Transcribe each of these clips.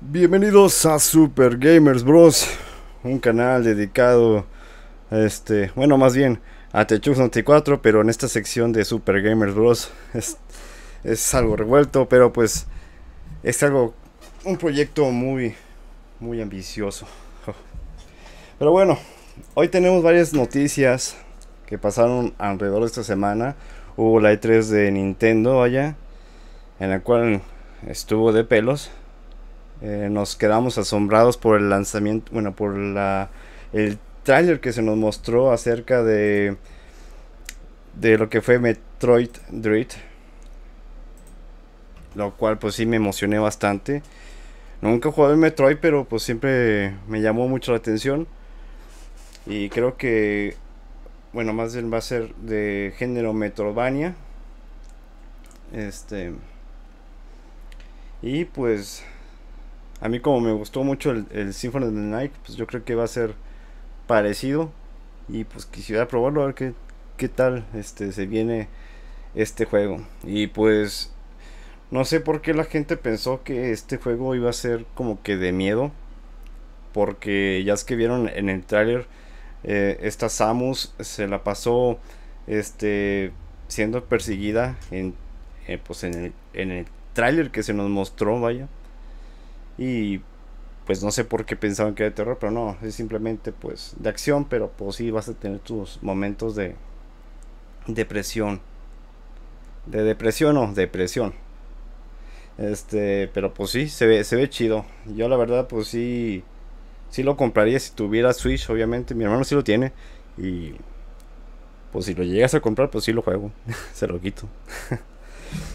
Bienvenidos a Super Gamers Bros, un canal dedicado a este, bueno, más bien a Techux 94, pero en esta sección de Super Gamers Bros es, es algo revuelto, pero pues es algo, un proyecto muy, muy ambicioso. Pero bueno, hoy tenemos varias noticias que pasaron alrededor de esta semana. Hubo la E3 de Nintendo allá, en la cual estuvo de pelos. Eh, nos quedamos asombrados por el lanzamiento, bueno, por la, el tráiler que se nos mostró acerca de de lo que fue Metroid Dread. Lo cual pues sí me emocioné bastante. Nunca he jugado en Metroid, pero pues siempre me llamó mucho la atención. Y creo que, bueno, más bien va a ser de género Metroidvania. Este. Y pues, a mí como me gustó mucho el, el Symphony of the Night, pues yo creo que va a ser parecido. Y pues quisiera probarlo a ver qué, qué tal este, se viene este juego. Y pues, no sé por qué la gente pensó que este juego iba a ser como que de miedo. Porque ya es que vieron en el tráiler eh, esta Samus se la pasó este siendo perseguida en eh, pues en el, en el tráiler que se nos mostró vaya y pues no sé por qué pensaban que era de terror pero no es simplemente pues de acción pero pues sí vas a tener tus momentos de depresión de depresión o depresión este pero pues sí se ve se ve chido yo la verdad pues sí si lo compraría si tuviera Switch, obviamente. Mi hermano sí lo tiene. Y pues si lo llegas a comprar, pues sí lo juego. Se lo quito.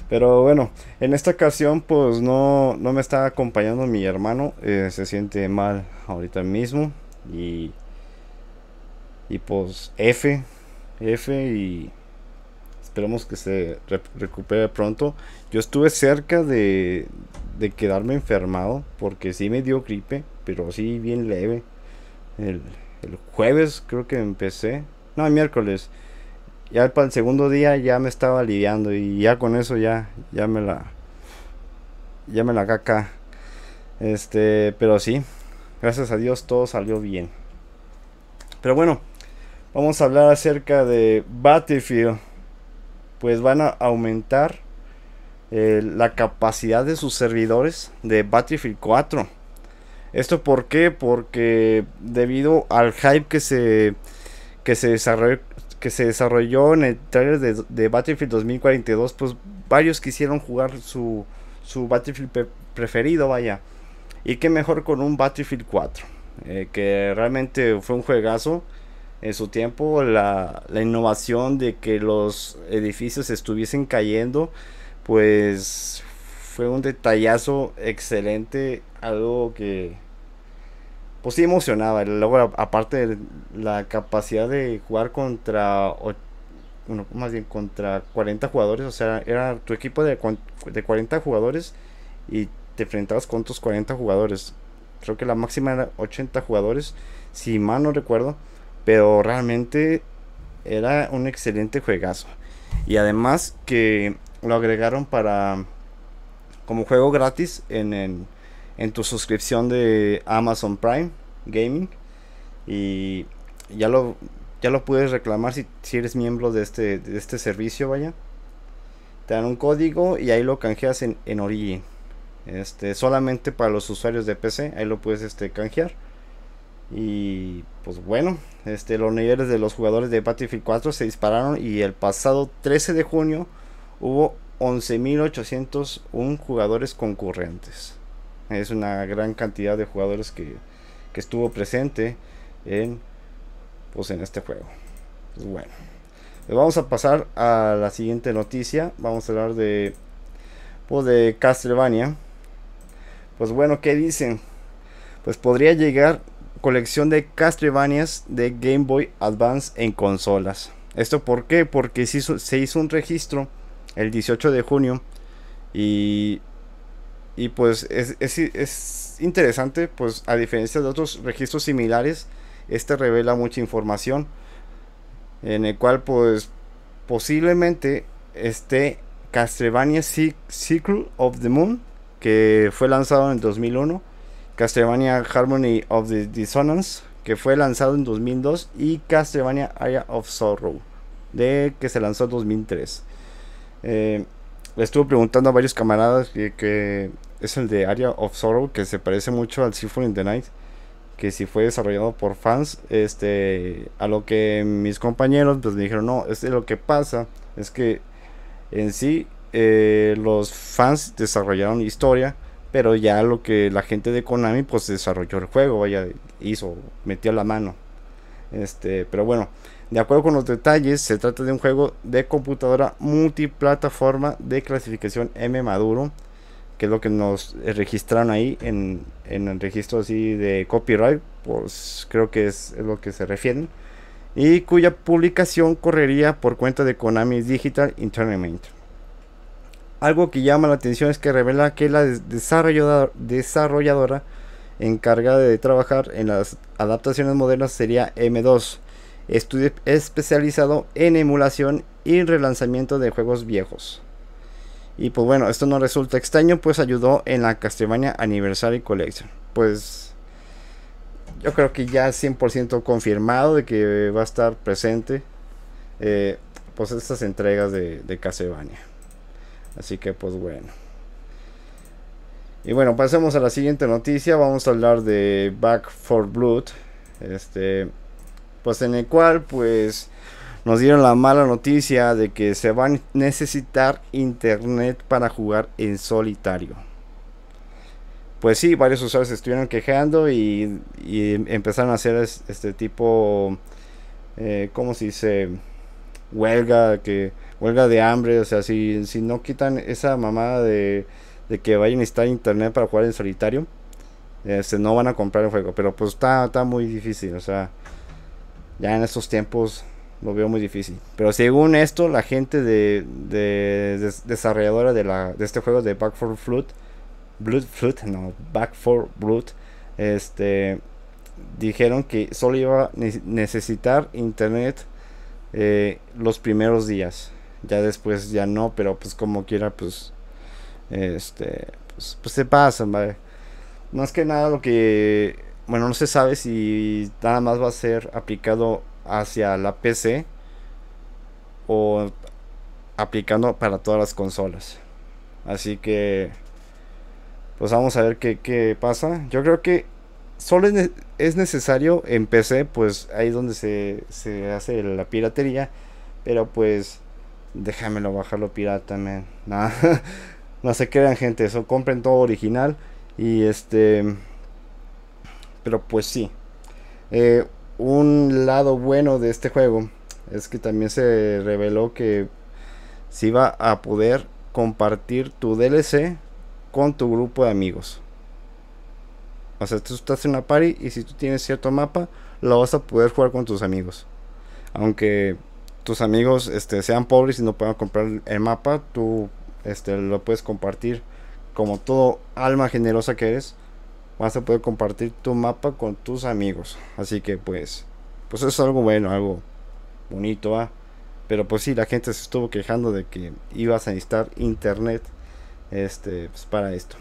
Pero bueno, en esta ocasión pues no, no me está acompañando mi hermano. Eh, se siente mal ahorita mismo. Y, y pues F. F y esperamos que se recupere pronto. Yo estuve cerca de, de quedarme enfermado porque sí me dio gripe pero sí bien leve. El, jueves creo que empecé, no, el miércoles. Ya para el segundo día ya me estaba aliviando y ya con eso ya, ya me la, ya me la caca. Este, pero sí, gracias a Dios todo salió bien. Pero bueno, vamos a hablar acerca de Battlefield. Pues van a aumentar eh, la capacidad de sus servidores de Battlefield 4 ¿Esto por qué? Porque debido al hype que se, que se, desarrolló, que se desarrolló en el trailer de, Battlefield 2042, pues varios quisieron jugar su, su Battlefield preferido, vaya. Y qué mejor con un Battlefield 4, eh, que realmente fue un juegazo en su tiempo. La, la innovación de que los edificios estuviesen cayendo, pues fue un detallazo excelente, algo que pues sí emocionaba. Luego, aparte de la capacidad de jugar contra, bueno, más bien contra 40 jugadores, o sea, era tu equipo de, de 40 jugadores y te enfrentabas con tus 40 jugadores. Creo que la máxima era 80 jugadores, si mal no recuerdo, pero realmente era un excelente juegazo. Y además que lo agregaron para como juego gratis en, en en tu suscripción de Amazon Prime Gaming y ya lo ya lo puedes reclamar si, eres miembro de este, de este servicio, vaya. Te dan un código y ahí lo canjeas en, en Origin. Este, solamente para los usuarios de PC, ahí lo puedes este, canjear. Y pues bueno, este, los niveles de los jugadores de Battlefield 4 se dispararon y el pasado 13 de junio hubo 11.801 jugadores concurrentes. Es una gran cantidad de jugadores que, estuvo presente en, pues, en este juego. Pues bueno, vamos a pasar a la siguiente noticia. Vamos a hablar de, pues, de Castlevania. Pues bueno, ¿qué dicen? Pues podría llegar colección de Castlevanias de Game Boy Advance en consolas. ¿Esto por qué? Porque se hizo, se hizo un registro el 18 de junio y y pues es, es, interesante, pues a diferencia de otros registros similares, este revela mucha información. En el cual pues posiblemente esté Castlevania Secret of the Moon, que fue lanzado en 2001 Castlevania Harmony of the Dissonance, que fue lanzado en 2002, y Castlevania Area of Sorrow, de que se lanzó en 2003. Eh, le estuve preguntando a varios camaradas que, es el de Area of Sorrow, que se parece mucho al Symphony in the Night, que si fue desarrollado por fans, este, a lo que mis compañeros pues me dijeron, no, es lo que pasa, es que en sí eh, los fans desarrollaron historia, pero ya lo que la gente de Konami pues desarrolló el juego, vaya, hizo, metió la mano. Este, pero bueno, de acuerdo con los detalles, se trata de un juego de computadora multiplataforma de clasificación M maduro, que es lo que nos registraron ahí en, el registro así de copyright, pues creo que es, lo que se refieren, y cuya publicación correría por cuenta de Konami Digital Entertainment. Algo que llama la atención es que revela que la desarrolladora, encargada de trabajar en las adaptaciones modernas sería M2, estudio especializado en emulación y relanzamiento de juegos viejos. Y pues bueno, esto no resulta extraño, pues ayudó en la Castlevania Anniversary Collection. Pues yo creo que ya 100% confirmado de que va a estar presente eh, pues estas entregas de, de Castlevania. Así que pues bueno. Y bueno, pasemos a la siguiente noticia. Vamos a hablar de Back for Blood. Este, pues en el cual pues nos dieron la mala noticia de que se va a necesitar internet para jugar en solitario. Pues sí, varios usuarios estuvieron quejando y, empezaron a hacer este tipo, eh, ¿cómo se dice? Huelga, que huelga de hambre, o sea, si, si no quitan esa mamada de, que vayan a necesitar internet para jugar en solitario, este, no van a comprar el juego. Pero pues está, está muy difícil, o sea, ya en estos tiempos lo veo muy difícil. Pero según esto, la gente de, desarrolladora de, la, de este juego de Back for Blood, Blood Flood, no, Back for Blood, este, dijeron que solo iba a necesitar internet eh, los primeros días ya después ya no, pero pues como quiera, pues, este, pues, pues se pasan, ¿vale? Más que nada lo que, bueno, no se sabe si nada más va a ser aplicado hacia la PC o aplicando para todas las consolas. Así que, pues vamos a ver qué, qué pasa. Yo creo que solo es, necesario en PC, pues ahí donde se, se hace la piratería. Pero pues déjamelo bajarlo pirata, man. no se crean, gente. Eso compren todo original. Y este. Pero pues sí. Eh, un lado bueno de este juego es que también se reveló que se iba a poder compartir tu DLC con tu grupo de amigos. O sea, tú estás en una party y si tú tienes cierto mapa, lo vas a poder jugar con tus amigos. Aunque tus amigos este, sean pobres y no puedan comprar el mapa, tú este, lo puedes compartir como todo alma generosa que eres. Vas a poder compartir tu mapa con tus amigos. Así que pues, pues eso es algo bueno, algo bonito. Pero pues sí, la gente se estuvo quejando de que ibas a necesitar internet este, pues, para esto.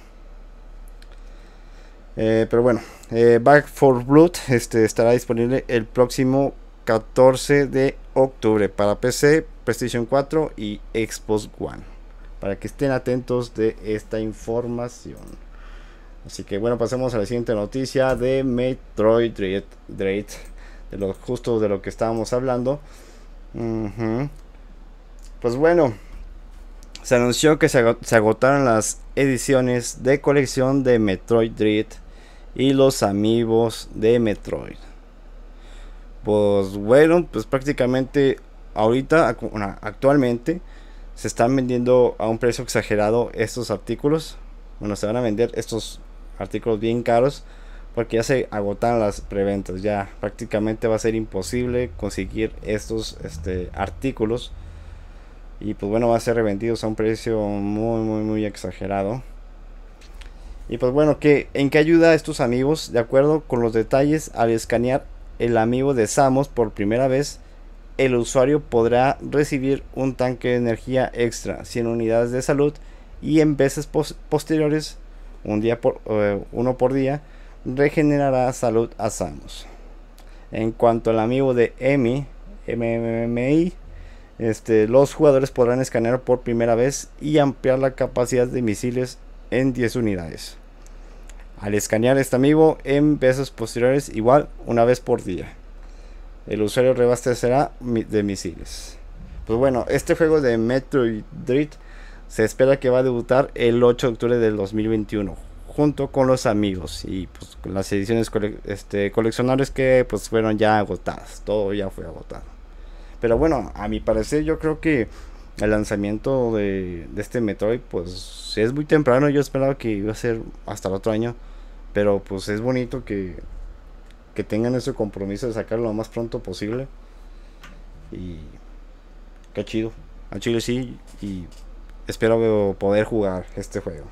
Eh, pero bueno, eh, Back for Blood este, estará disponible el próximo 14 de octubre para PC, PlayStation 4 y Xbox One. Para que estén atentos de esta información. Así que bueno, pasemos a la siguiente noticia de Metroid Dread, de lo justo de lo que estábamos hablando. Pues bueno, se anunció que se, agotaron las ediciones de colección de Metroid Dread y los amigos de Metroid. Pues bueno, pues prácticamente ahorita, actualmente, se están vendiendo a un precio exagerado estos artículos. Bueno, se van a vender estos artículos bien caros porque ya se agotan las preventas. Ya prácticamente va a ser imposible conseguir estos este, artículos. Y pues bueno, va a ser revendidos a un precio muy, muy, muy exagerado. Y pues bueno, que ¿en qué ayuda a estos amigos? De acuerdo con los detalles, al escanear el amigo de Samos por primera vez, el usuario podrá recibir un tanque de energía extra, 100 unidades de salud y en veces posteriores, un día por, eh, uno por día, regenerará salud a Samus. En cuanto al amigo de Emi, este, los jugadores podrán escanear por primera vez y ampliar la capacidad de misiles en 10 unidades. Al escanear este amigo en veces posteriores, igual una vez por día. El usuario reabastecerá de misiles. Pues bueno, este juego de Metroid Dread se espera que va a debutar el 8 de octubre del 2021 junto con los amigos y pues las ediciones este, coleccionables que pues fueron ya agotadas, todo ya fue agotado. Pero bueno, a mi parecer yo creo que el lanzamiento de, este Metroid pues es muy temprano, yo esperaba que iba a ser hasta el otro año, pero pues es bonito que, que tengan ese compromiso de sacarlo lo más pronto posible. Y qué chido, al chile sí, espero poder jugar este juego.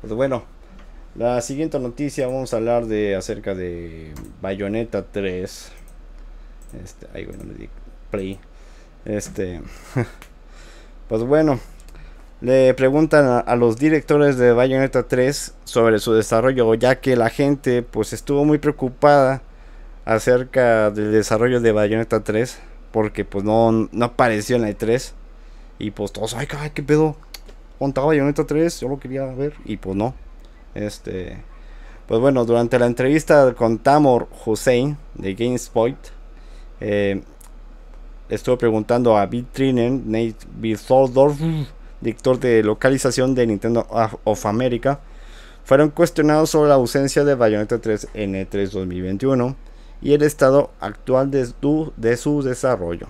Pues bueno, la siguiente noticia vamos a hablar de acerca de Bayonetta 3. Este, ahí bueno, le di play. Este, pues bueno, le preguntan a, los directores de Bayonetta 3 sobre su desarrollo, ya que la gente pues estuvo muy preocupada acerca del desarrollo de Bayonetta 3, porque pues no, no apareció en la E3. Y pues todos, ay, qué pedo, contaba Bayonetta 3, yo lo quería ver y pues no. Este, pues bueno, durante la entrevista con Tamor Hussein de GameSpot, eh, estuvo preguntando a Bill Trinen, Nate Bizoldorf, director de localización de Nintendo of America, fueron cuestionados sobre la ausencia de Bayonetta 3 en E3 2021 y el estado actual de su desarrollo.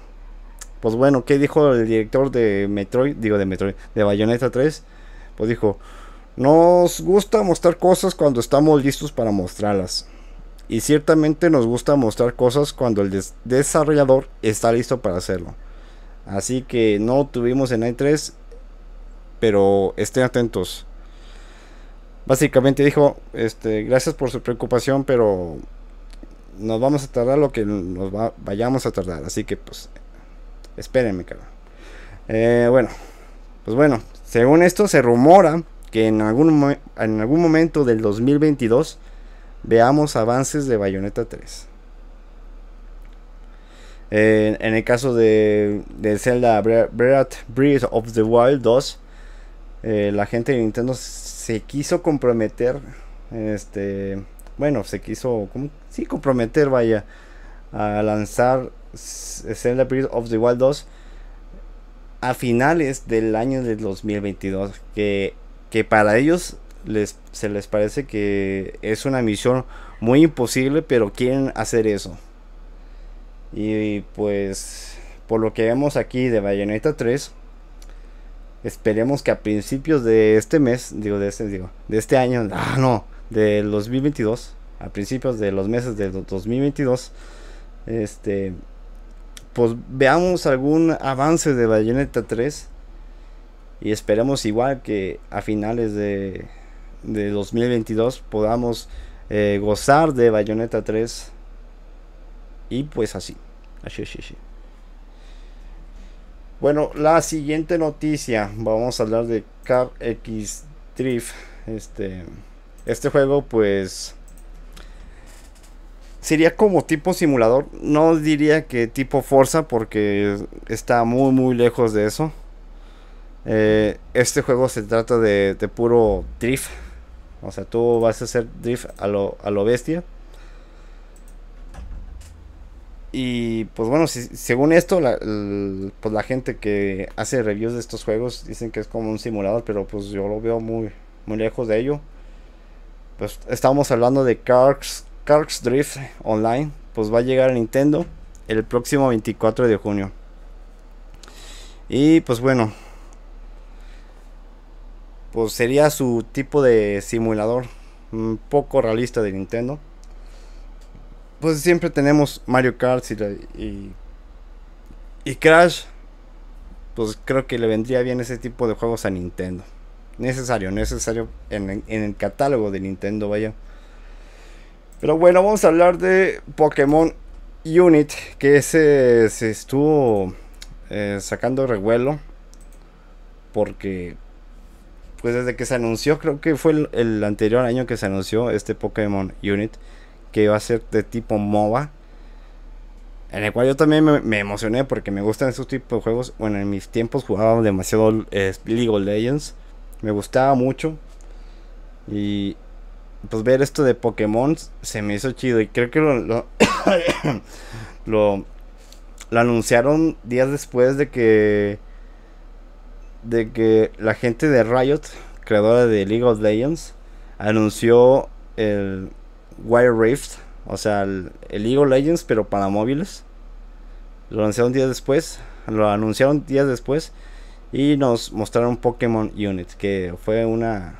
Pues bueno, ¿qué dijo el director de Metroid? Digo, de Metroid, de Bayonetta 3. Pues dijo, nos gusta mostrar cosas cuando estamos listos para mostrarlas. Y ciertamente nos gusta mostrar cosas cuando el desarrollador está listo para hacerlo. Así que no tuvimos en i3, pero estén atentos. Básicamente dijo, este, gracias por su preocupación, pero nos vamos a tardar lo que nos vayamos a tardar. Así que pues Espérenme, cara. Eh, bueno, pues bueno, según esto se rumora que en algún, en algún momento del 2022 veamos avances de Bayonetta 3. Eh, en el caso de, de Zelda Breath, of the Wild 2, eh, la gente de Nintendo se quiso comprometer, este, bueno, se quiso, sí, comprometer, vaya, a lanzar Zelda Breath of the Wild 2 a finales del año del 2022. Que, que para ellos les, se les parece que es una misión muy imposible, pero quieren hacer eso. Y pues, por lo que vemos aquí de Bayonetta 3, esperemos que a principios de este mes, digo, de este, digo, de este año, ah, no, del 2022, a principios de los meses del 2022, este, pues veamos algún avance de Bayonetta 3 y esperemos igual que a finales de, de 2022 podamos eh, gozar de Bayonetta 3 y pues así. Así, así, así. Bueno, la siguiente noticia, vamos a hablar de Car X Drift. Este, este juego pues sería como tipo simulador. No diría que tipo Forza porque está muy muy lejos de eso. Eh, este juego se trata de, puro drift. O sea, tú vas a hacer drift a lo, a lo bestia. Y pues bueno, según esto, la, pues la gente que hace reviews de estos juegos dicen que es como un simulador, pero pues yo lo veo muy, muy lejos de ello. Pues estamos hablando de Cars Karks Drift Online pues va a llegar a Nintendo el próximo 24 de junio. Y pues bueno, pues sería su tipo de simulador un poco realista de Nintendo. Pues siempre tenemos Mario Kart y, y, Crash. Pues creo que le vendría bien ese tipo de juegos a Nintendo. Necesario, necesario en, en el catálogo de Nintendo, vaya. Pero bueno, vamos a hablar de Pokémon Unit, que se, se estuvo eh, sacando revuelo porque pues desde que se anunció, creo que fue el, el, anterior año que se anunció este Pokémon Unit, que iba a ser de tipo MOBA. En el cual yo también me, emocioné porque me gustan esos tipos de juegos. Bueno, en mis tiempos jugaba demasiado eh, League of Legends. Me gustaba mucho. Y pues ver esto de Pokémon se me hizo chido. Y creo que lo, lo, lo, anunciaron días después de que de que la gente de Riot, creadora de League of Legends, anunció el Wire Rift, o sea, el, League of Legends, pero para móviles. Lo anunciaron días después, lo anunciaron días después y nos mostraron Pokémon Unit, que fue una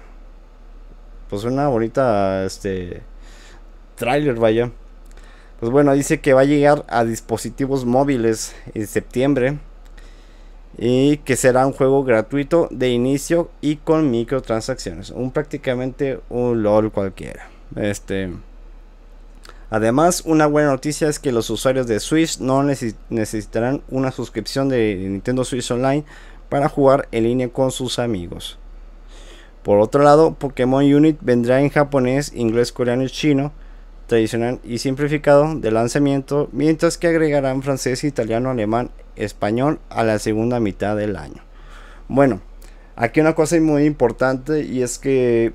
pues una bonita este trailer, vaya. Pues bueno, dice que va a llegar a dispositivos móviles en septiembre y que será un juego gratuito de inicio y con microtransacciones, un prácticamente un LOL cualquiera. Este Además, una buena noticia es que los usuarios de Switch no necesitarán una suscripción de Nintendo Switch Online para jugar en línea con sus amigos. Por otro lado, Pokémon Unit vendrá en japonés, inglés, coreano y chino, tradicional y simplificado de lanzamiento, mientras que agregarán francés, italiano, alemán, español a la segunda mitad del año. Bueno, aquí una cosa muy importante y es que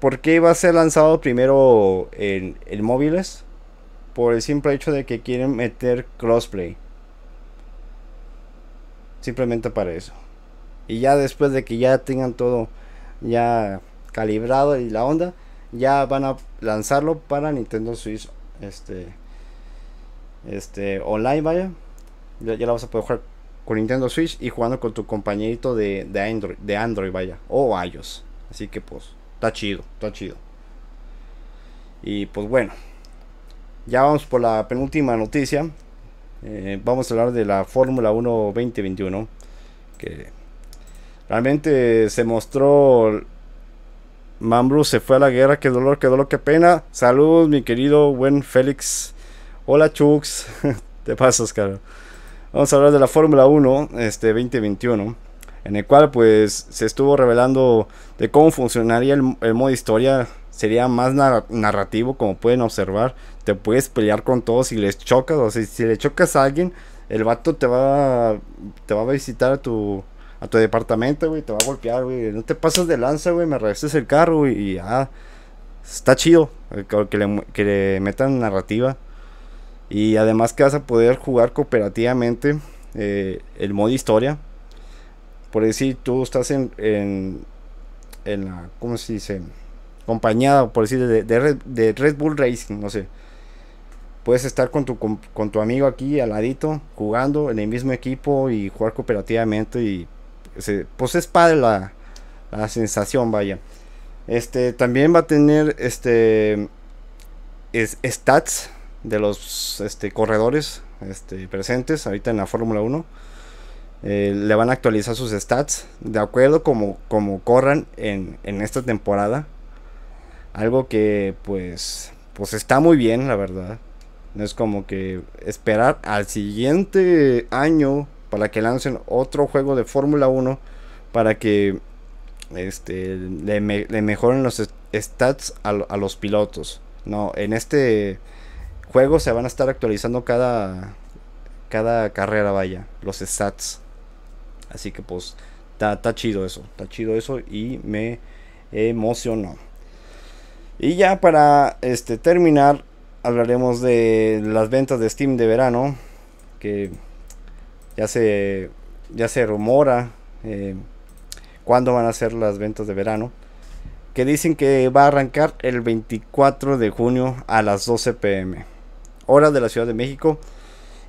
¿por qué va a ser lanzado primero en, móviles? Por el simple hecho de que quieren meter crossplay. Simplemente para eso. Y ya después de que ya tengan todo ya calibrado y la onda, ya van a lanzarlo para Nintendo Switch este este online vaya ya, la vas a poder jugar con Nintendo Switch y jugando con tu compañerito de, de, Android, de Android, vaya, o iOS. Así que pues, está chido, está chido. Y pues bueno, ya vamos por la penúltima noticia. Eh, vamos a hablar de la Fórmula 1 2021. Que realmente se mostró. Mambrú se fue a la guerra, qué dolor, qué dolor, qué pena. Saludos, mi querido buen Félix. Hola, Chux. Te pasas, caro. Vamos a hablar de la Fórmula 1 este 2021, en el cual pues se estuvo revelando de cómo funcionaría el, modo historia. Sería más narrativo, como pueden observar. Te puedes pelear con todos si les chocas. O sea, si le chocas a alguien, el vato te va, te va a visitar a tu, a tu departamento, güey. Te va a golpear, güey. No te pasas de lanza, güey. Me regreses el carro, y ya. Está chido que le, que le metan narrativa. Y además que vas a poder jugar cooperativamente eh, el modo historia. Por decir, tú estás en, en, la, ¿cómo se dice? Acompañada, por decir, de, Red, Bull Racing, no sé. Puedes estar con tu, con, tu amigo aquí al ladito, jugando en el mismo equipo y jugar cooperativamente. Y pues es padre la, la sensación, vaya. Este también va a tener este es, stats de los este, corredores este, presentes ahorita en la Fórmula 1. Eh, le van a actualizar sus stats de acuerdo como, como corran en, en, esta temporada. Algo que pues, pues está muy bien, la verdad. No es como que esperar al siguiente año para que lancen otro juego de Fórmula 1 para que este, le, mejoren los stats a, a los pilotos. No, en este juegos se van a estar actualizando cada, cada carrera, vaya, los stats. Así que pues está chido eso, está chido eso y me emocionó. Y ya para este terminar, hablaremos de las ventas de Steam de verano, que ya se, ya se rumora eh, cuándo van a ser las ventas de verano. Que dicen que va a arrancar el 24 de junio a las 12 pm hora de la Ciudad de México.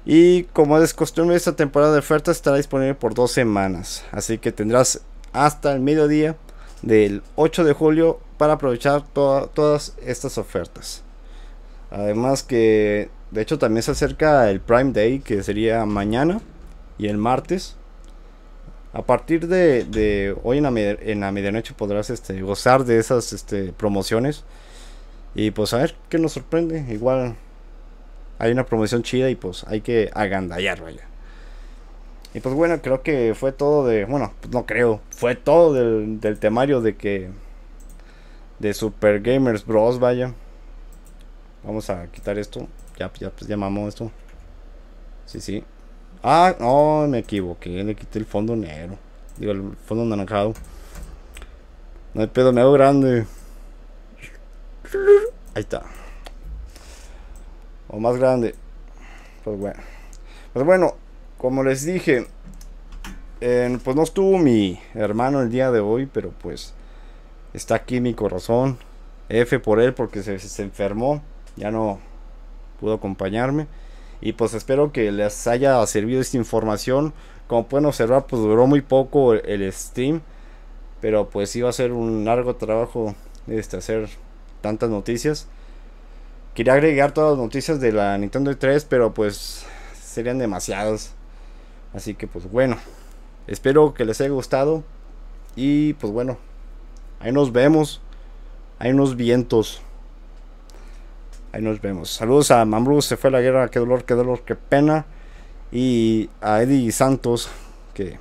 Y como es costumbre, esta temporada de ofertas estará disponible por dos semanas. Así que tendrás hasta el mediodía del 8 de julio para aprovechar todas estas ofertas. Además que de hecho también se acerca el Prime Day que sería mañana y el martes. A partir de, hoy en la, en la, medianoche podrás este, gozar de esas este, promociones. Y pues a ver qué nos sorprende. Igual hay una promoción chida y pues hay que agandallar, vaya. Y pues bueno, creo que fue todo de. Bueno, pues no creo. Fue todo del, del temario de que. De Super Gamers Bros. Vaya. Vamos a quitar esto. Ya, ya, pues llamamos esto. Sí, sí. Ah, no, me equivoqué. Le quité el fondo negro. Digo, el fondo anaranjado. No hay pedo, me hago grande. Ahí está. O más grande. Pues bueno. Pues bueno, como les dije, pues no estuvo mi hermano el día de hoy, pero pues está aquí mi corazón. F por él porque se, se enfermó, ya no pudo acompañarme. Y pues espero que les haya servido esta información. Como pueden observar, pues duró muy poco el, stream. Pero pues iba a ser un largo trabajo este, hacer tantas noticias. Quería agregar todas las noticias de la Nintendo 3, pero pues serían demasiadas. Así que pues bueno, espero que les haya gustado. Y pues bueno, ahí nos vemos. Hay unos vientos. Ahí nos vemos. Saludos a Mambrú, se fue la guerra, qué dolor, qué dolor, qué pena. Y a Eddie Santos, que,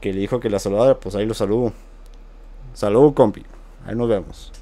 que le dijo que la saludara, pues ahí lo saludo. Saludo, compi. Ahí nos vemos.